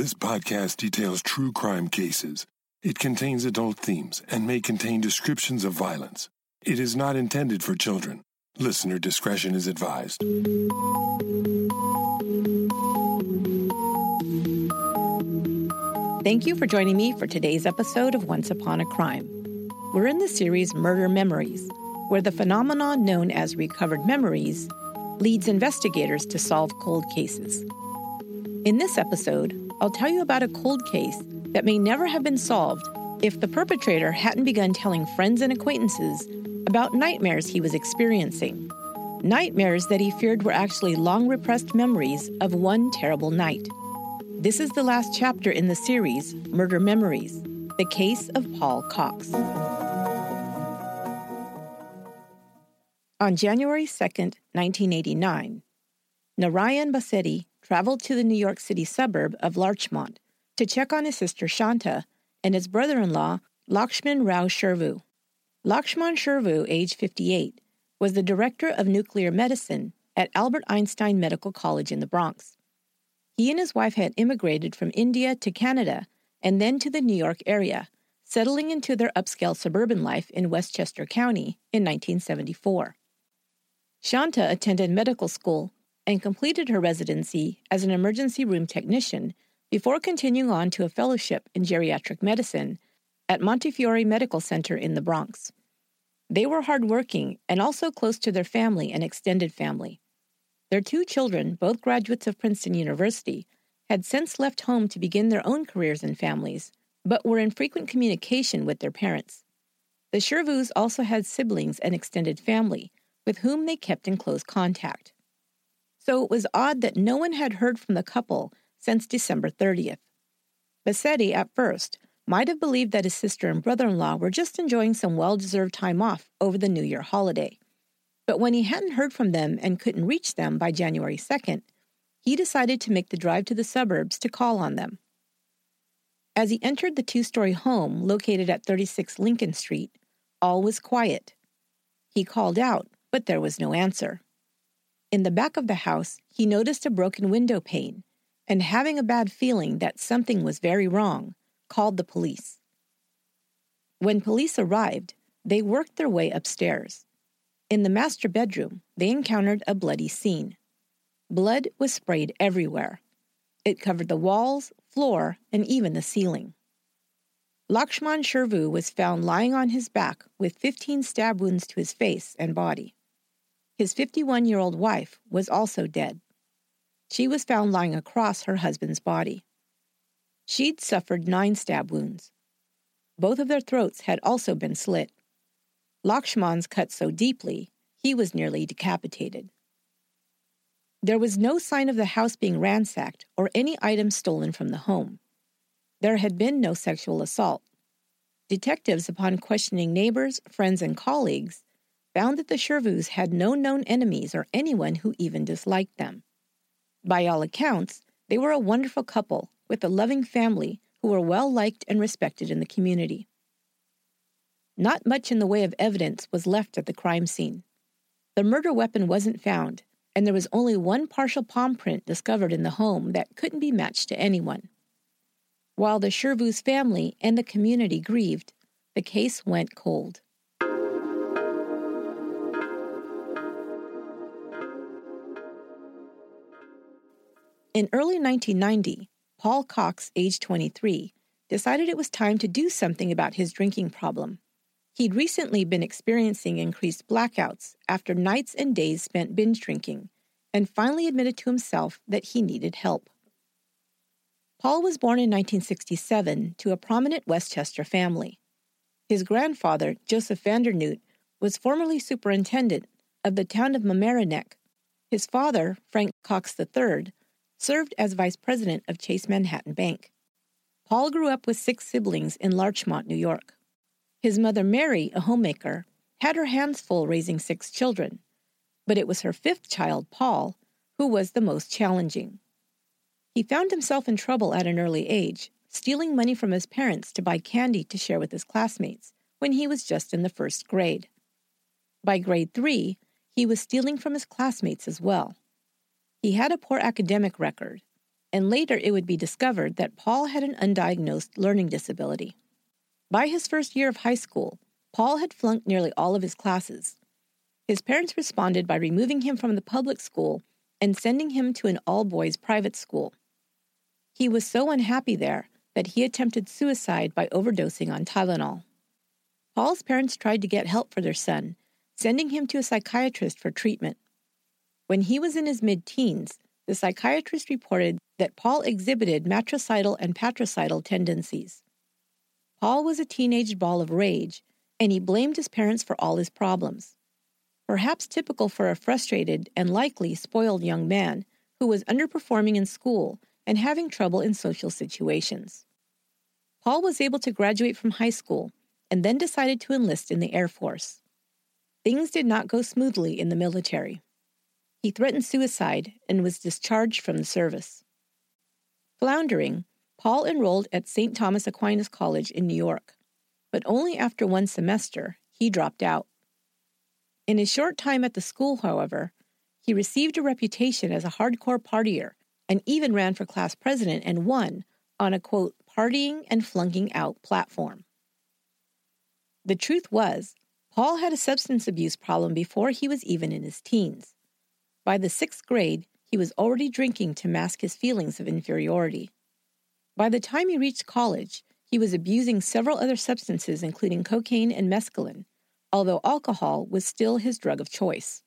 This podcast details true crime cases. It contains adult themes and may contain descriptions of violence. It is not intended for children. Listener discretion is advised. Thank you for joining me for today's episode of Once Upon a Crime. We're in the series Murder Memories, where the phenomenon known as recovered memories leads investigators to solve cold cases. In this episode, I'll tell you about a cold case that may never have been solved if the perpetrator hadn't begun telling friends and acquaintances about nightmares he was experiencing. Nightmares that he feared were actually long repressed memories of one terrible night. This is the last chapter in the series, Murder Memories The Case of Paul Cox. On January 2, 1989, Narayan Bassetti traveled to the New York City suburb of Larchmont to check on his sister Shanta and his brother in law, Lakshman Rao Chervu. Lakshman Chervu, age 58, was the director of nuclear medicine at Albert Einstein Medical College in the Bronx. He and his wife had immigrated from India to Canada and then to the New York area, settling into their upscale suburban life in Westchester County in 1974. Shanta attended medical school and completed her residency as an emergency room technician before continuing on to a fellowship in geriatric medicine at Montefiore Medical Center in the Bronx. They were hardworking and also close to their family and extended family. Their two children, both graduates of Princeton University, had since left home to begin their own careers and families, but were in frequent communication with their parents. The Chervus also had siblings and extended family, with whom they kept in close contact. So it was odd that no one had heard from the couple since December 30th. Bassetti, at first, might have believed that his sister and brother in law were just enjoying some well deserved time off over the New Year holiday. But when he hadn't heard from them and couldn't reach them by January 2nd, he decided to make the drive to the suburbs to call on them. As he entered the two story home located at 36 Lincoln Street, all was quiet. He called out, but there was no answer. In the back of the house, he noticed a broken window pane and, having a bad feeling that something was very wrong, called the police. When police arrived, they worked their way upstairs. In the master bedroom, they encountered a bloody scene. Blood was sprayed everywhere. It covered the walls, floor, and even the ceiling. Lakshman Chervu was found lying on his back with 15 stab wounds to his face and body. His 51 year old wife was also dead. She was found lying across her husband's body. She'd suffered nine stab wounds. Both of their throats had also been slit. Lakshman's cut so deeply, he was nearly decapitated. There was no sign of the house being ransacked or any items stolen from the home. There had been no sexual assault. Detectives, upon questioning neighbors, friends, and colleagues, found that the Chervus had no known enemies or anyone who even disliked them. By all accounts, they were a wonderful couple with a loving family who were well liked and respected in the community. Not much in the way of evidence was left at the crime scene. The murder weapon wasn't found, and there was only one partial palm print discovered in the home that couldn't be matched to anyone. While the Chervus family and the community grieved, the case went cold. In early 1990, Paul Cox, age 23, decided it was time to do something about his drinking problem. He'd recently been experiencing increased blackouts after nights and days spent binge drinking, and finally admitted to himself that he needed help. Paul was born in 1967 to a prominent Westchester family. His grandfather, Joseph Vandernoot, was formerly superintendent of the town of Mamaroneck. His father, Frank Cox III, served as vice president of Chase Manhattan Bank. Paul grew up with six siblings in Larchmont, New York. His mother, Mary, a homemaker, had her hands full raising six children, but it was her fifth child, Paul, who was the most challenging. He found himself in trouble at an early age, stealing money from his parents to buy candy to share with his classmates when he was just in the first grade. By grade three, he was stealing from his classmates as well. He had a poor academic record. and later it would be discovered that Paul had an undiagnosed learning disability. By his first year of high school, Paul had flunked nearly all of his classes. His parents responded by removing him from the public school and sending him to an all boys private school. He was so unhappy there that he attempted suicide by overdosing on Tylenol. Paul's parents tried to get help for their son, sending him to a psychiatrist for treatment. When he was in his mid teens, the psychiatrist reported that Paul exhibited matricidal and patricidal tendencies. Paul was a teenage ball of rage, and he blamed his parents for all his problems. Perhaps typical for a frustrated and likely spoiled young man who was underperforming in school and having trouble in social situations. Paul was able to graduate from high school and then decided to enlist in the Air Force. Things did not go smoothly in the military. He threatened suicide and was discharged from the service. Floundering, Paul enrolled at St. Thomas Aquinas College in New York, but only after one semester he dropped out. In his short time at the school, however, he received a reputation as a hardcore partier and even ran for class president and won on a quote, partying and flunking out platform. The truth was, Paul had a substance abuse problem before he was even in his teens. By the sixth grade, he was already drinking to mask his feelings of inferiority. By the time he reached college, he was abusing several other substances, including cocaine and mescaline, although alcohol was still his drug of choice.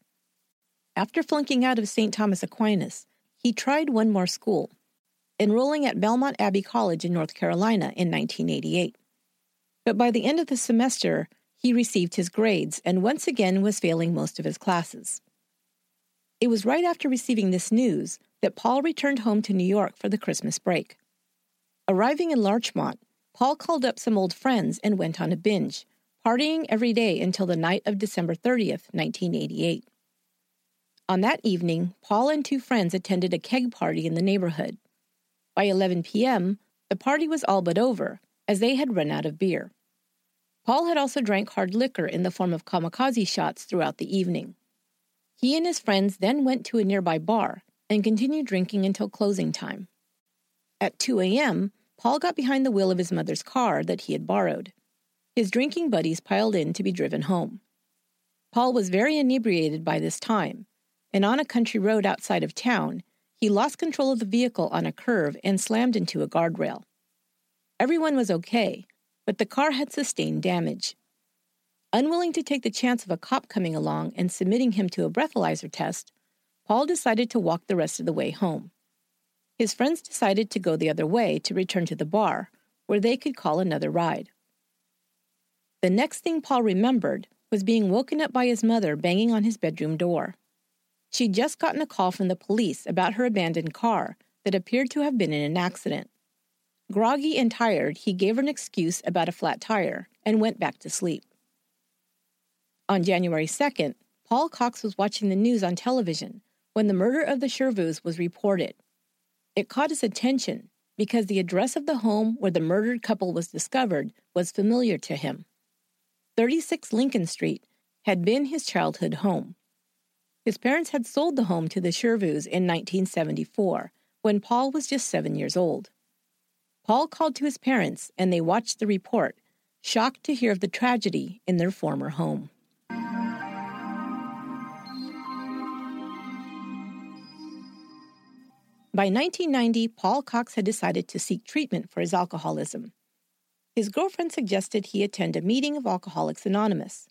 After flunking out of St. Thomas Aquinas, he tried one more school, enrolling at Belmont Abbey College in North Carolina in 1988. But by the end of the semester, he received his grades and once again was failing most of his classes. It was right after receiving this news that Paul returned home to New York for the Christmas break. Arriving in Larchmont, Paul called up some old friends and went on a binge, partying every day until the night of December 30th, 1988. On that evening, Paul and two friends attended a keg party in the neighborhood. By 11 p.m., the party was all but over, as they had run out of beer. Paul had also drank hard liquor in the form of kamikaze shots throughout the evening. He and his friends then went to a nearby bar and continued drinking until closing time. At 2 a.m., Paul got behind the wheel of his mother's car that he had borrowed. His drinking buddies piled in to be driven home. Paul was very inebriated by this time, and on a country road outside of town, he lost control of the vehicle on a curve and slammed into a guardrail. Everyone was okay, but the car had sustained damage. Unwilling to take the chance of a cop coming along and submitting him to a breathalyzer test, Paul decided to walk the rest of the way home. His friends decided to go the other way to return to the bar, where they could call another ride. The next thing Paul remembered was being woken up by his mother banging on his bedroom door. She'd just gotten a call from the police about her abandoned car that appeared to have been in an accident. Groggy and tired, he gave her an excuse about a flat tire and went back to sleep. On January 2nd, Paul Cox was watching the news on television when the murder of the Chervus was reported. It caught his attention because the address of the home where the murdered couple was discovered was familiar to him. 36 Lincoln Street had been his childhood home. His parents had sold the home to the Chervus in 1974 when Paul was just seven years old. Paul called to his parents and they watched the report, shocked to hear of the tragedy in their former home. By 1990, Paul Cox had decided to seek treatment for his alcoholism. His girlfriend suggested he attend a meeting of Alcoholics Anonymous.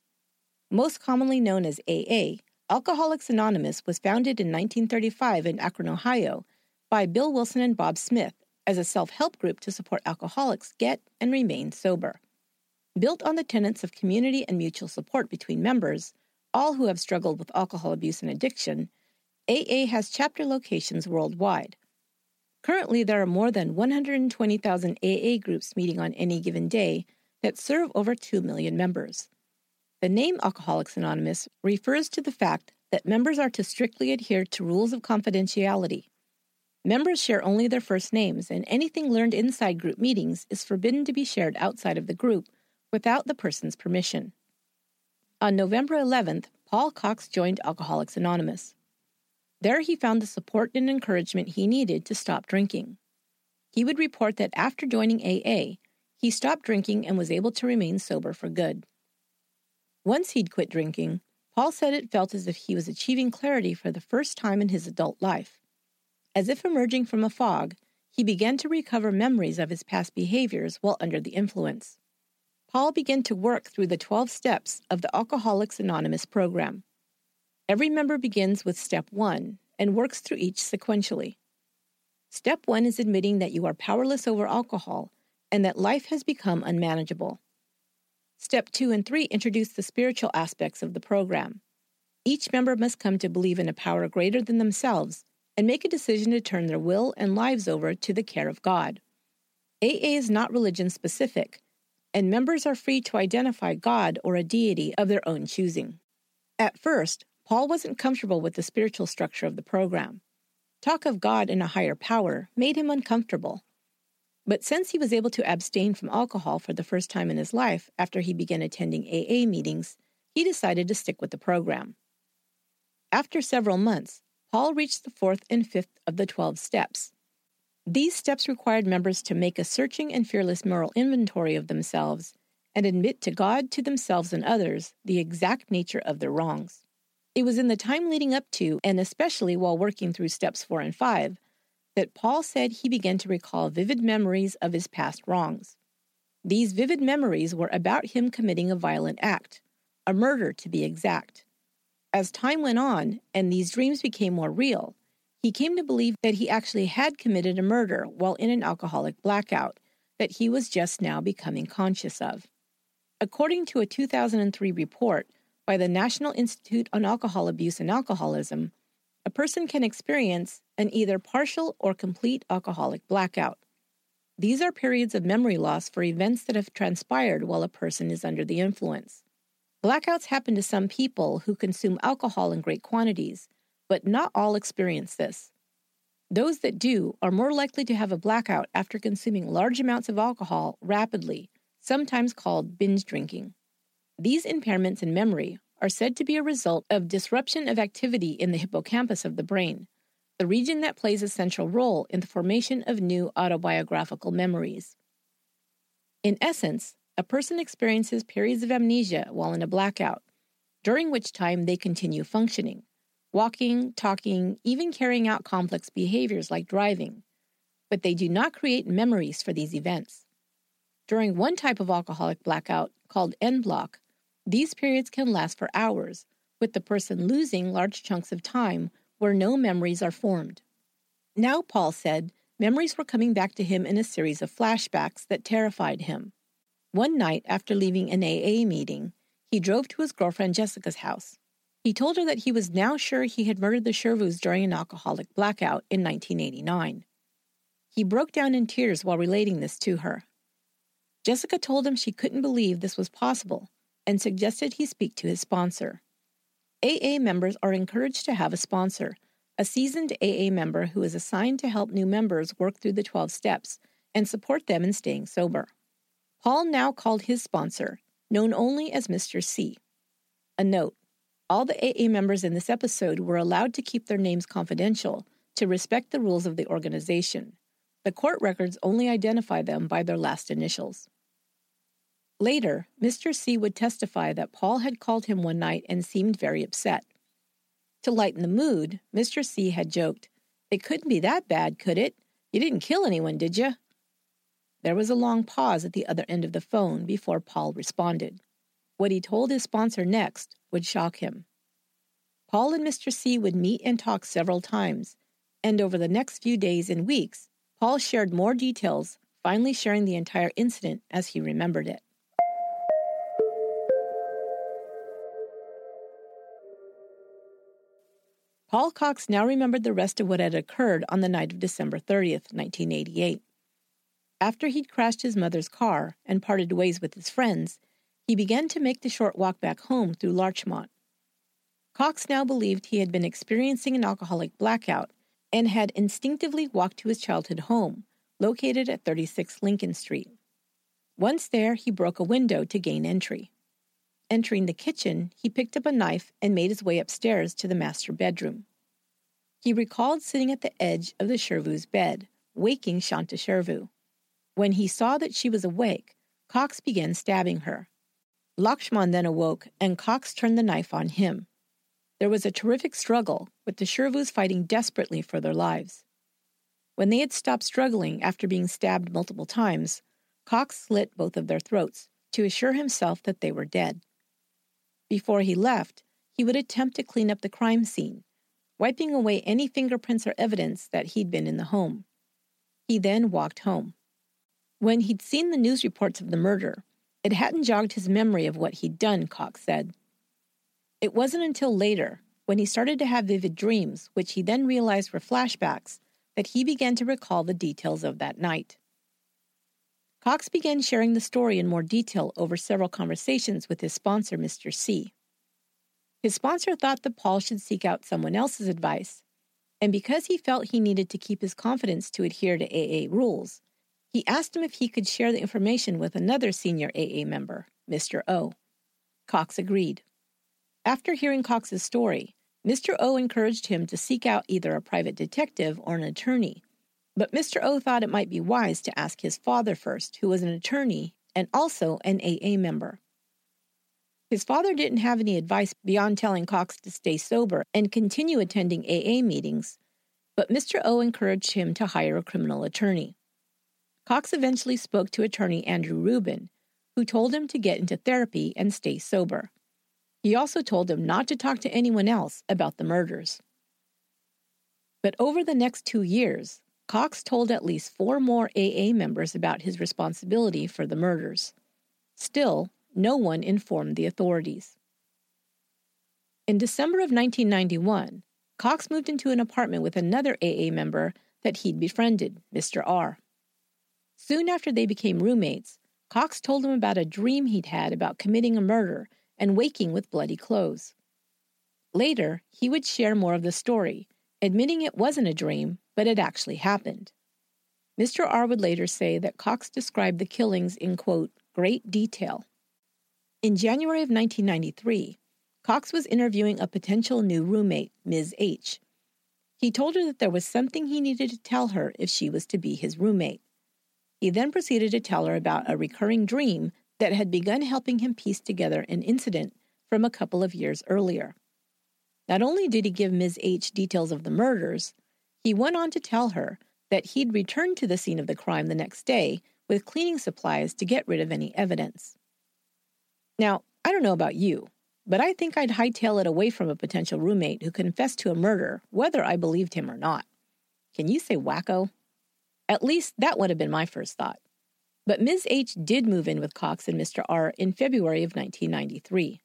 Most commonly known as AA, Alcoholics Anonymous was founded in 1935 in Akron, Ohio, by Bill Wilson and Bob Smith as a self help group to support alcoholics get and remain sober. Built on the tenets of community and mutual support between members, all who have struggled with alcohol abuse and addiction, AA has chapter locations worldwide. Currently, there are more than 120,000 AA groups meeting on any given day that serve over 2 million members. The name Alcoholics Anonymous refers to the fact that members are to strictly adhere to rules of confidentiality Members share only their first names, and anything learned inside group meetings is forbidden to be shared outside of the group without the person's permission. On November 11th, Paul Cox joined Alcoholics Anonymous. There he found the support and encouragement he needed to stop drinking. He would report that after joining AA, he stopped drinking and was able to remain sober for good. Once he'd quit drinking, Paul said it felt as if he was achieving clarity for the first time in his adult life. As if emerging from a fog, he began to recover memories of his past behaviors while under the influence. Paul began to work through the 12 steps of the Alcoholics Anonymous program. Every member begins with step one and works through each sequentially. Step one is admitting that you are powerless over alcohol and that life has become unmanageable. Step two and three introduce the spiritual aspects of the program. Each member must come to believe in a power greater than themselves and make a decision to turn their will and lives over to the care of God. AA is not religion specific, and members are free to identify God or a deity of their own choosing. At first, Paul wasn't comfortable with the spiritual structure of the program. Talk of God and a higher power made him uncomfortable. But since he was able to abstain from alcohol for the first time in his life after he began attending AA meetings, he decided to stick with the program. After several months, Paul reached the fourth and fifth of the 12 steps. These steps required members to make a searching and fearless moral inventory of themselves and admit to God, to themselves, and others the exact nature of their wrongs. It was in the time leading up to, and especially while working through steps four and five, that Paul said he began to recall vivid memories of his past wrongs. These vivid memories were about him committing a violent act, a murder to be exact. As time went on and these dreams became more real, he came to believe that he actually had committed a murder while in an alcoholic blackout that he was just now becoming conscious of. According to a 2003 report by the National Institute on Alcohol Abuse and Alcoholism, a person can experience an either partial or complete alcoholic blackout. These are periods of memory loss for events that have transpired while a person is under the influence. Blackouts happen to some people who consume alcohol in great quantities, but not all experience this. Those that do are more likely to have a blackout after consuming large amounts of alcohol rapidly, sometimes called binge drinking. These impairments in memory are said to be a result of disruption of activity in the hippocampus of the brain, the region that plays a central role in the formation of new autobiographical memories. In essence, a person experiences periods of amnesia while in a blackout, during which time they continue functioning, walking, talking, even carrying out complex behaviors like driving, but they do not create memories for these events. During one type of alcoholic blackout, called en bloc, these periods can last for hours, with the person losing large chunks of time where no memories are formed. Now, Paul said, memories were coming back to him in a series of flashbacks that terrified him. One night, after leaving an AA meeting, he drove to his girlfriend Jessica's house. He told her that he was now sure he had murdered the Chervus during an alcoholic blackout in 1989. He broke down in tears while relating this to her. Jessica told him she couldn't believe this was possible and suggested he speak to his sponsor. AA members are encouraged to have a sponsor, a seasoned AA member who is assigned to help new members work through the 12 steps and support them in staying sober. Paul now called his sponsor, known only as Mr. C. A note all the AA members in this episode were allowed to keep their names confidential to respect the rules of the organization. The court records only identify them by their last initials. Later, Mr. C would testify that Paul had called him one night and seemed very upset. To lighten the mood, Mr. C had joked, It couldn't be that bad, could it? You didn't kill anyone, did you? There was a long pause at the other end of the phone before Paul responded. What he told his sponsor next would shock him. Paul and Mr. C would meet and talk several times, and over the next few days and weeks, Paul shared more details, finally sharing the entire incident as he remembered it. Paul Cox now remembered the rest of what had occurred on the night of December 30th, 1988. After he'd crashed his mother's car and parted ways with his friends, he began to make the short walk back home through Larchmont. Cox now believed he had been experiencing an alcoholic blackout and had instinctively walked to his childhood home, located at 36 Lincoln Street. Once there, he broke a window to gain entry. Entering the kitchen, he picked up a knife and made his way upstairs to the master bedroom. He recalled sitting at the edge of the Chervu's bed, waking Shanta Chervu. When he saw that she was awake, Cox began stabbing her. Lakshman then awoke, and Cox turned the knife on him. There was a terrific struggle, with the Chervus fighting desperately for their lives. When they had stopped struggling after being stabbed multiple times, Cox slit both of their throats to assure himself that they were dead. Before he left, he would attempt to clean up the crime scene, wiping away any fingerprints or evidence that he'd been in the home. He then walked home. When he'd seen the news reports of the murder, it hadn't jogged his memory of what he'd done, Cox said. It wasn't until later, when he started to have vivid dreams, which he then realized were flashbacks, that he began to recall the details of that night. Cox began sharing the story in more detail over several conversations with his sponsor, Mr. C. His sponsor thought that Paul should seek out someone else's advice, and because he felt he needed to keep his confidence to adhere to AA rules, he asked him if he could share the information with another senior AA member, Mr. O. Cox agreed. After hearing Cox's story, Mr. O encouraged him to seek out either a private detective or an attorney, but Mr. O thought it might be wise to ask his father first, who was an attorney and also an AA member. His father didn't have any advice beyond telling Cox to stay sober and continue attending AA meetings, but Mr. O encouraged him to hire a criminal attorney. Cox eventually spoke to attorney Andrew Rubin, who told him to get into therapy and stay sober. He also told him not to talk to anyone else about the murders. But over the next two years, Cox told at least four more AA members about his responsibility for the murders. Still, no one informed the authorities. In December of 1991, Cox moved into an apartment with another AA member that he'd befriended, Mr. R. Soon after they became roommates, Cox told him about a dream he'd had about committing a murder and waking with bloody clothes. Later, he would share more of the story, admitting it wasn't a dream, but it actually happened. Mr. R would later say that Cox described the killings in, quote, great detail. In January of 1993, Cox was interviewing a potential new roommate, Ms. H. He told her that there was something he needed to tell her if she was to be his roommate. He then proceeded to tell her about a recurring dream that had begun helping him piece together an incident from a couple of years earlier. Not only did he give Ms. H details of the murders, he went on to tell her that he'd returned to the scene of the crime the next day with cleaning supplies to get rid of any evidence. Now, I don't know about you, but I think I'd hightail it away from a potential roommate who confessed to a murder, whether I believed him or not. Can you say wacko? At least that would have been my first thought. But Ms. H did move in with Cox and Mr. R in February of 1993.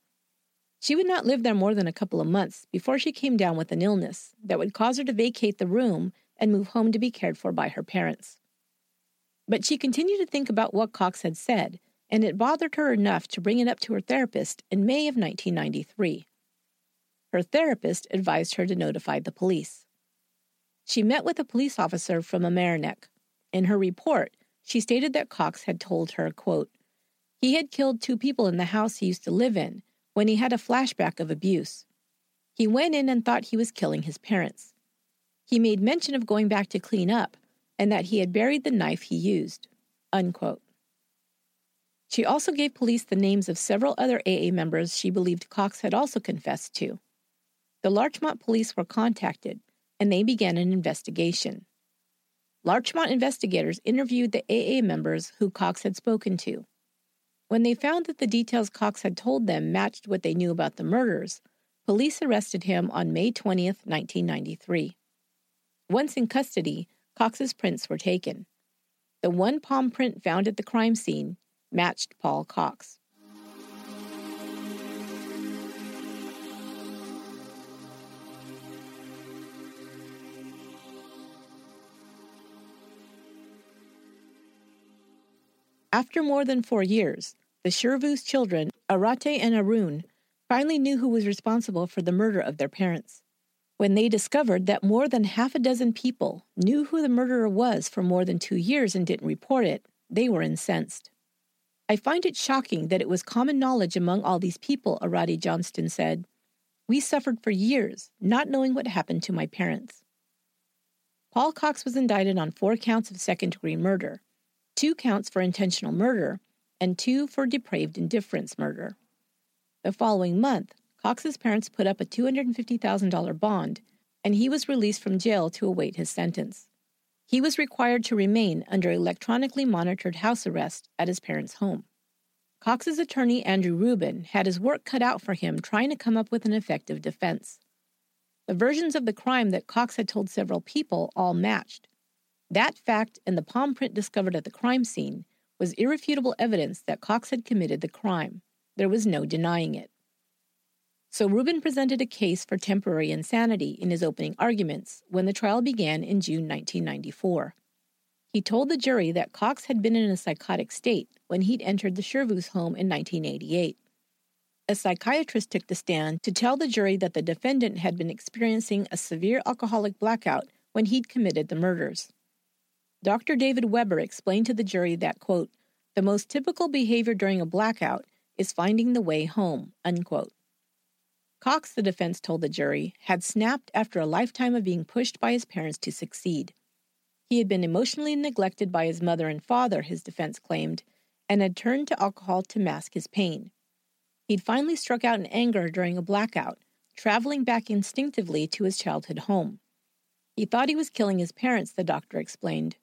She would not live there more than a couple of months before she came down with an illness that would cause her to vacate the room and move home to be cared for by her parents. But she continued to think about what Cox had said and it bothered her enough to bring it up to her therapist in May of 1993. Her therapist advised her to notify the police. She met with a police officer from Mamaroneck. In her report, she stated that Cox had told her, quote, he had killed two people in the house he used to live in when he had a flashback of abuse. He went in and thought he was killing his parents. He made mention of going back to clean up and that he had buried the knife he used. Unquote. She also gave police the names of several other AA members she believed Cox had also confessed to. The Larchmont police were contacted, and they began an investigation. Larchmont investigators interviewed the AA members who Cox had spoken to. When they found that the details Cox had told them matched what they knew about the murders, police arrested him on May 20th, 1993. Once in custody, Cox's prints were taken. The one palm print found at the crime scene matched Paul Cox. After more than four years, the Chervu's children, Arati and Arun, finally knew who was responsible for the murder of their parents. When they discovered that more than half a dozen people knew who the murderer was for more than two years and didn't report it, they were incensed. I find it shocking that it was common knowledge among all these people, Arati Johnston said. We suffered for years, not knowing what happened to my parents. Paul Cox was indicted on four counts of second degree murder, two counts for intentional murder, and two for depraved indifference murder. The following month, Cox's parents put up a $250,000 bond, and he was released from jail to await his sentence. He was required to remain under electronically monitored house arrest at his parents' home. Cox's attorney, Andrew Rubin, had his work cut out for him trying to come up with an effective defense. The versions of the crime that Cox had told several people all matched. That fact and the palm print discovered at the crime scene was irrefutable evidence that Cox had committed the crime. There was no denying it. So Rubin presented a case for temporary insanity in his opening arguments when the trial began in June 1994. He told the jury that Cox had been in a psychotic state when he'd entered the Chervus home in 1988. A psychiatrist took the stand to tell the jury that the defendant had been experiencing a severe alcoholic blackout when he'd committed the murders. Dr. David Weber explained to the jury that, quote, the most typical behavior during a blackout is finding the way home, unquote. Cox, the defense told the jury, had snapped after a lifetime of being pushed by his parents to succeed. He had been emotionally neglected by his mother and father, his defense claimed, and had turned to alcohol to mask his pain. He'd finally struck out in anger during a blackout, traveling back instinctively to his childhood home. He thought he was killing his parents, the doctor explained.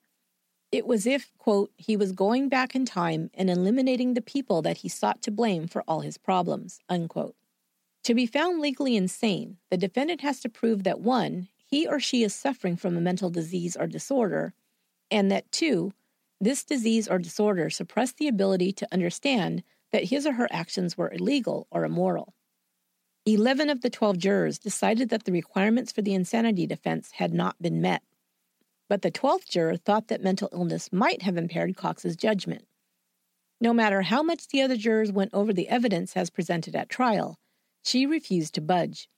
It was if, quote, he was going back in time and eliminating the people that he sought to blame for all his problems, unquote. To be found legally insane, the defendant has to prove that one, he or she is suffering from a mental disease or disorder, and that two, this disease or disorder suppressed the ability to understand that his or her actions were illegal or immoral. Eleven of the 12 jurors decided that the requirements for the insanity defense had not been met. But the 12th juror thought that mental illness might have impaired Cox's judgment. No matter how much the other jurors went over the evidence as presented at trial, she refused to budge.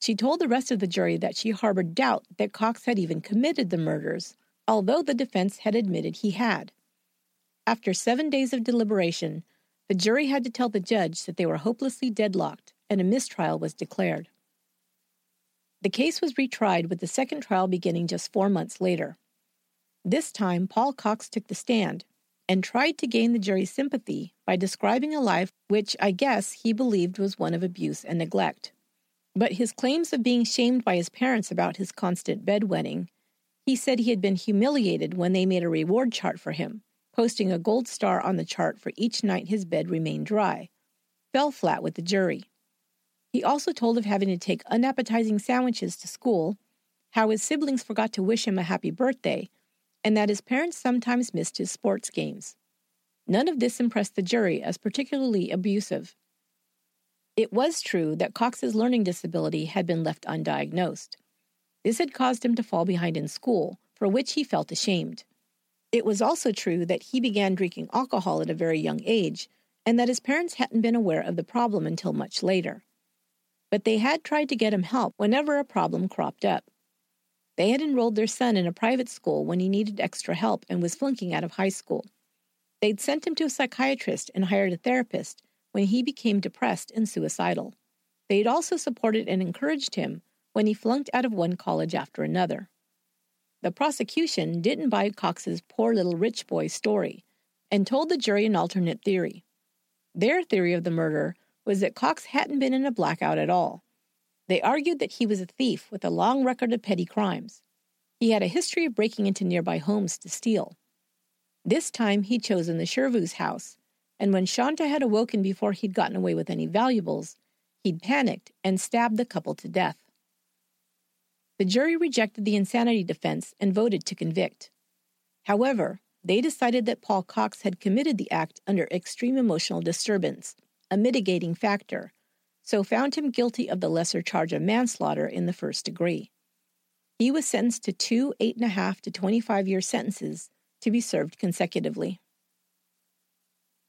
She told the rest of the jury that she harbored doubt that Cox had even committed the murders, although the defense had admitted he had. After seven days of deliberation, the jury had to tell the judge that they were hopelessly deadlocked and a mistrial was declared. The case was retried with the second trial beginning just four months later. This time, Paul Cox took the stand and tried to gain the jury's sympathy by describing a life which I guess he believed was one of abuse and neglect. But his claims of being shamed by his parents about his constant bedwetting, he said he had been humiliated when they made a reward chart for him, posting a gold star on the chart for each night his bed remained dry, fell flat with the jury. He also told of having to take unappetizing sandwiches to school, how his siblings forgot to wish him a happy birthday, and that his parents sometimes missed his sports games. None of this impressed the jury as particularly abusive. It was true that Cox's learning disability had been left undiagnosed. This had caused him to fall behind in school, for which he felt ashamed. It was also true that he began drinking alcohol at a very young age, and that his parents hadn't been aware of the problem until much later. But they had tried to get him help whenever a problem cropped up. They had enrolled their son in a private school when he needed extra help and was flunking out of high school. They'd sent him to a psychiatrist and hired a therapist when he became depressed and suicidal. They'd also supported and encouraged him when he flunked out of one college after another. The prosecution didn't buy Cox's poor little rich boy story and told the jury an alternate theory. Their theory of the murder was that Cox hadn't been in a blackout at all. They argued that he was a thief with a long record of petty crimes. He had a history of breaking into nearby homes to steal. This time he'd chosen the Chervus house, and when Shanta had awoken before he'd gotten away with any valuables, he'd panicked and stabbed the couple to death. The jury rejected the insanity defense and voted to convict. However, they decided that Paul Cox had committed the act under extreme emotional disturbance, a mitigating factor, so found him guilty of the lesser charge of manslaughter in the first degree. He was sentenced to two eight and a half to 25 year sentences to be served consecutively.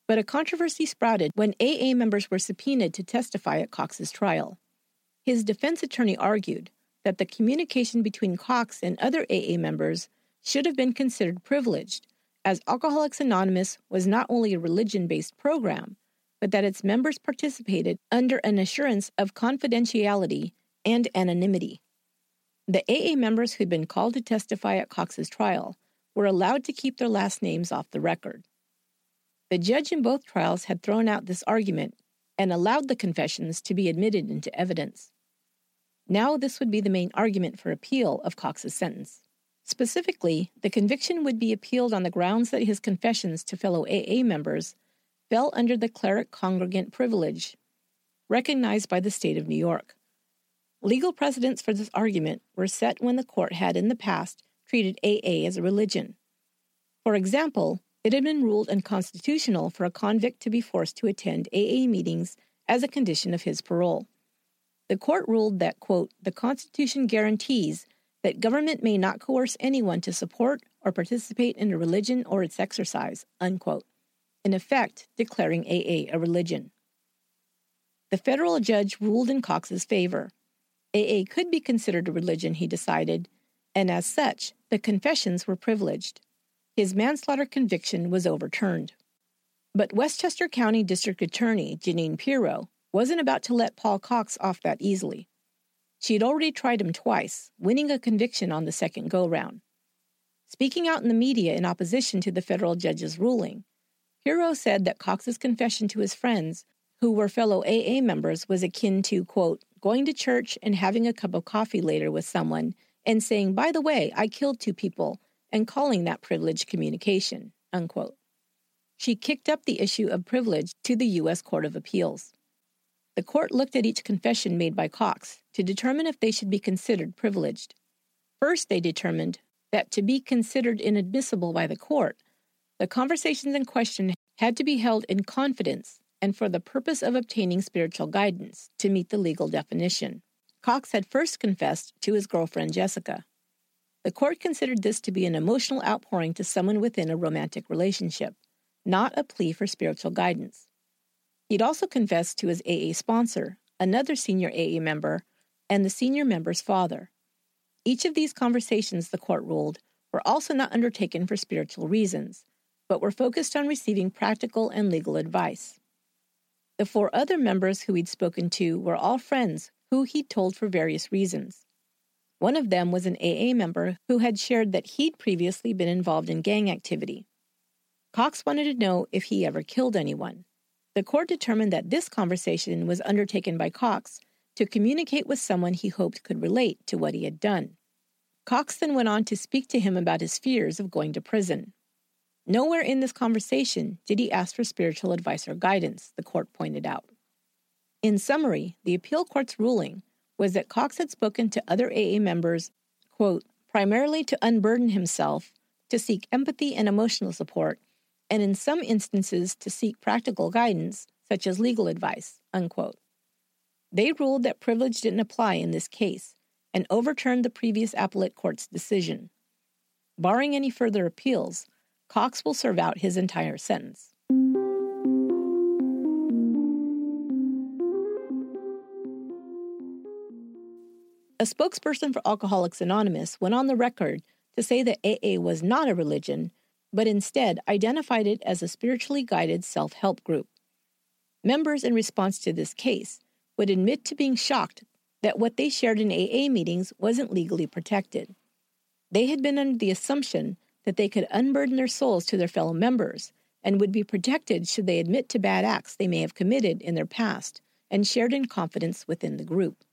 But a controversy sprouted when AA members were subpoenaed to testify at Cox's trial. His defense attorney argued that the communication between Cox and other AA members should have been considered privileged, as Alcoholics Anonymous was not only a religion based program, but that its members participated under an assurance of confidentiality and anonymity. The AA members who'd been called to testify at Cox's trial were allowed to keep their last names off the record. The judge in both trials had thrown out this argument and allowed the confessions to be admitted into evidence. Now, this would be the main argument for appeal of Cox's sentence. Specifically, the conviction would be appealed on the grounds that his confessions to fellow AA members fell under the cleric congregant privilege recognized by the state of New York. Legal precedents for this argument were set when the court had in the past treated AA as a religion. For example, it had been ruled unconstitutional for a convict to be forced to attend AA meetings as a condition of his parole. The court ruled that, quote, the Constitution guarantees that government may not coerce anyone to support or participate in a religion or its exercise, unquote, in effect declaring AA a religion. The federal judge ruled in Cox's favor. AA could be considered a religion, he decided, and as such, the confessions were privileged. His manslaughter conviction was overturned. But Westchester County District Attorney Jeanine Pirro wasn't about to let Paul Cox off that easily. She had already tried him twice, winning a conviction on the second go round. Speaking out in the media in opposition to the federal judge's ruling, Pirro said that Cox's confession to his friends, who were fellow AA members, was akin to, quote, going to church and having a cup of coffee later with someone and saying, by the way, I killed two people, and calling that privilege communication, unquote. She kicked up the issue of privilege to the U.S. Court of Appeals. The court looked at each confession made by Cox to determine if they should be considered privileged. First, they determined that to be considered inadmissible by the court, the conversations in question had to be held in confidence and for the purpose of obtaining spiritual guidance to meet the legal definition. Cox had first confessed to his girlfriend Jessica. The court considered this to be an emotional outpouring to someone within a romantic relationship, not a plea for spiritual guidance. He'd also confessed to his AA sponsor, another senior AA member, and the senior member's father. Each of these conversations, the court ruled, were also not undertaken for spiritual reasons, but were focused on receiving practical and legal advice. The four other members who he'd spoken to were all friends who he'd told for various reasons. One of them was an AA member who had shared that he'd previously been involved in gang activity. Cox wanted to know if he ever killed anyone. The court determined that this conversation was undertaken by Cox to communicate with someone he hoped could relate to what he had done. Cox then went on to speak to him about his fears of going to prison. Nowhere in this conversation did he ask for spiritual advice or guidance, the court pointed out. In summary, the appeal court's ruling was that Cox had spoken to other AA members, quote, primarily to unburden himself, to seek empathy and emotional support, and in some instances to seek practical guidance, such as legal advice. Unquote. They ruled that privilege didn't apply in this case and overturned the previous appellate court's decision. Barring any further appeals, Cox will serve out his entire sentence. A spokesperson for Alcoholics Anonymous went on the record to say that AA was not a religion but instead identified it as a spiritually guided self help group. Members, in response to this case, would admit to being shocked that what they shared in AA meetings wasn't legally protected. They had been under the assumption that they could unburden their souls to their fellow members and would be protected should they admit to bad acts they may have committed in their past and shared in confidence within the group.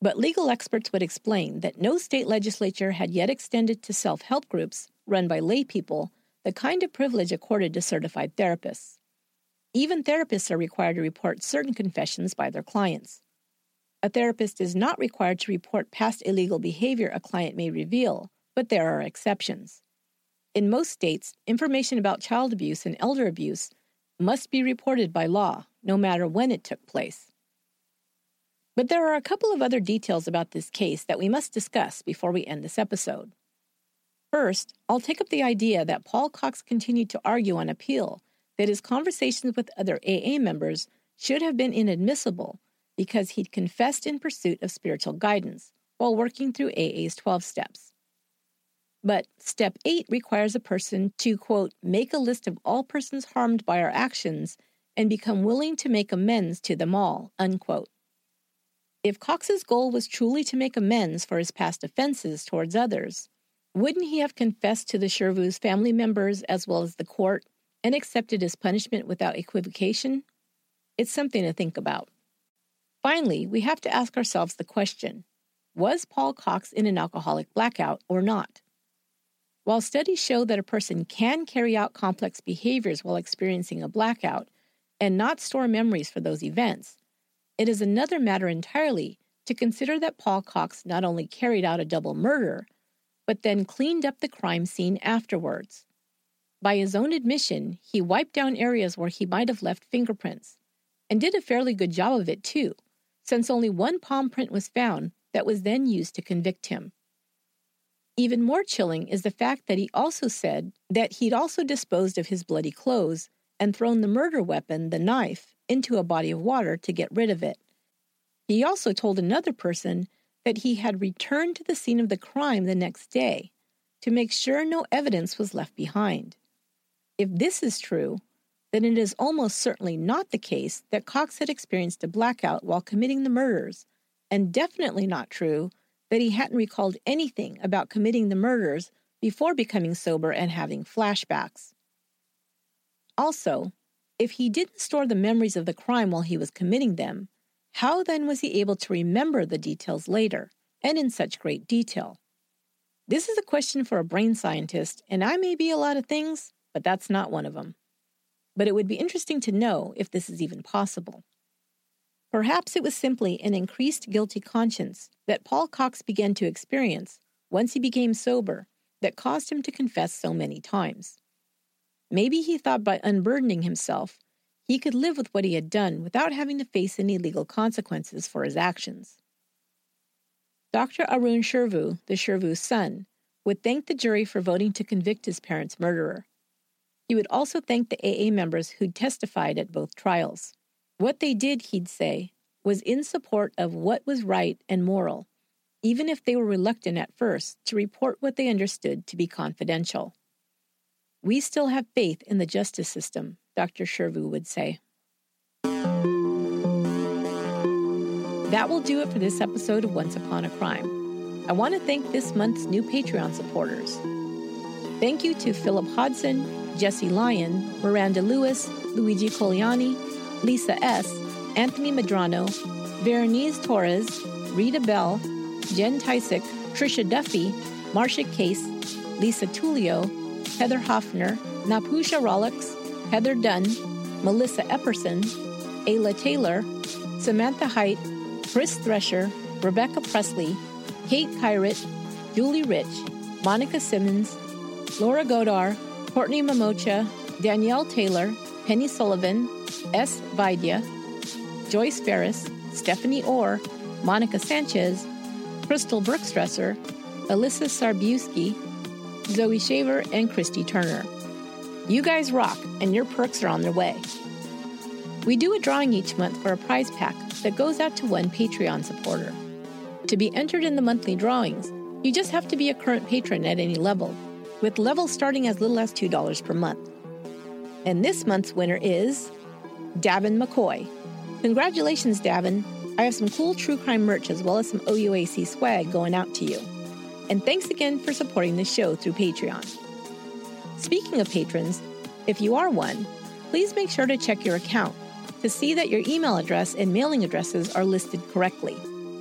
But legal experts would explain that no state legislature had yet extended to self help groups run by lay people, the kind of privilege accorded to certified therapists. Even therapists are required to report certain confessions by their clients. A therapist is not required to report past illegal behavior a client may reveal, but there are exceptions. In most states, information about child abuse and elder abuse must be reported by law, no matter when it took place. But there are a couple of other details about this case that we must discuss before we end this episode. First, I'll take up the idea that Paul Cox continued to argue on appeal that his conversations with other AA members should have been inadmissible because he'd confessed in pursuit of spiritual guidance while working through AA's 12 steps. But step 8 requires a person to, quote, make a list of all persons harmed by our actions and become willing to make amends to them all, unquote. If Cox's goal was truly to make amends for his past offenses towards others, wouldn't he have confessed to the Chervus' family members as well as the court and accepted his punishment without equivocation? It's something to think about. Finally, we have to ask ourselves the question Was Paul Cox in an alcoholic blackout or not? While studies show that a person can carry out complex behaviors while experiencing a blackout and not store memories for those events, it is another matter entirely to consider that Paul Cox not only carried out a double murder, but then cleaned up the crime scene afterwards. By his own admission, he wiped down areas where he might have left fingerprints, and did a fairly good job of it too, since only one palm print was found that was then used to convict him. Even more chilling is the fact that he also said that he'd also disposed of his bloody clothes and thrown the murder weapon, the knife, into a body of water to get rid of it. He also told another person that he had returned to the scene of the crime the next day to make sure no evidence was left behind. If this is true, then it is almost certainly not the case that Cox had experienced a blackout while committing the murders, and definitely not true that he hadn't recalled anything about committing the murders before becoming sober and having flashbacks. Also, if he didn't store the memories of the crime while he was committing them, how then was he able to remember the details later, and in such great detail? This is a question for a brain scientist, and I may be a lot of things, but that's not one of them. But it would be interesting to know if this is even possible. Perhaps it was simply an increased guilty conscience that Paul Cox began to experience once he became sober that caused him to confess so many times. Maybe he thought by unburdening himself, he could live with what he had done without having to face any legal consequences for his actions. Dr. Arun Chervu, the Chervu's son, would thank the jury for voting to convict his parents' murderer. He would also thank the AA members who'd testified at both trials. What they did, he'd say, was in support of what was right and moral, even if they were reluctant at first to report what they understood to be confidential. We still have faith in the justice system, Dr. Chervu would say. That will do it for this episode of Once Upon a Crime. I want to thank this month's new Patreon supporters. Thank you to Philip Hodson, Jesse Lyon, Miranda Lewis, Luigi Coliani, Lisa S., Anthony Madrano, Veronice Torres, Rita Bell, Jen Tysick, Trisha Duffy, Marcia Case, Lisa Tulio, Heather Hoffner, Napusha Rollix, Heather Dunn, Melissa Epperson, Ayla Taylor, Samantha Height, Chris Thresher, Rebecca Presley, Kate Kyrit, Julie Rich, Monica Simmons, Laura Godar, Courtney Mamocha, Danielle Taylor, Penny Sullivan, S. Vaidya, Joyce Ferris, Stephanie Orr, Monica Sanchez, Crystal Brookstresser, Alyssa Sarbuski, Zoe Shaver, and Christy Turner. You guys rock, and your perks are on their way. We do a drawing each month for a prize pack that goes out to one Patreon supporter. To be entered in the monthly drawings, you just have to be a current patron at any level, with levels starting as little as $2 per month. And this month's winner is Davin McCoy. Congratulations, Davin. I have some cool true crime merch as well as some OUAC swag going out to you. And thanks again for supporting the show through Patreon. Speaking of patrons, if you are one, please make sure to check your account to see that your email address and mailing addresses are listed correctly.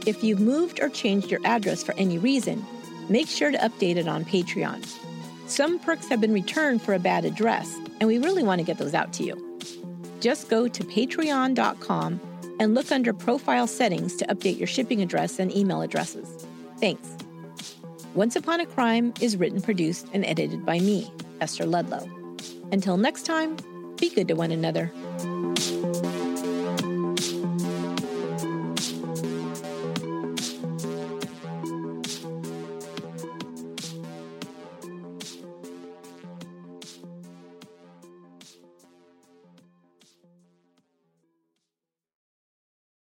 If you've moved or changed your address for any reason, make sure to update it on Patreon. Some perks have been returned for a bad address, and we really want to get those out to you. Just go to patreon.com and look under profile settings to update your shipping address and email addresses. Thanks. Once Upon a Crime is written, produced, and edited by me, Esther Ludlow. Until next time, be good to one another.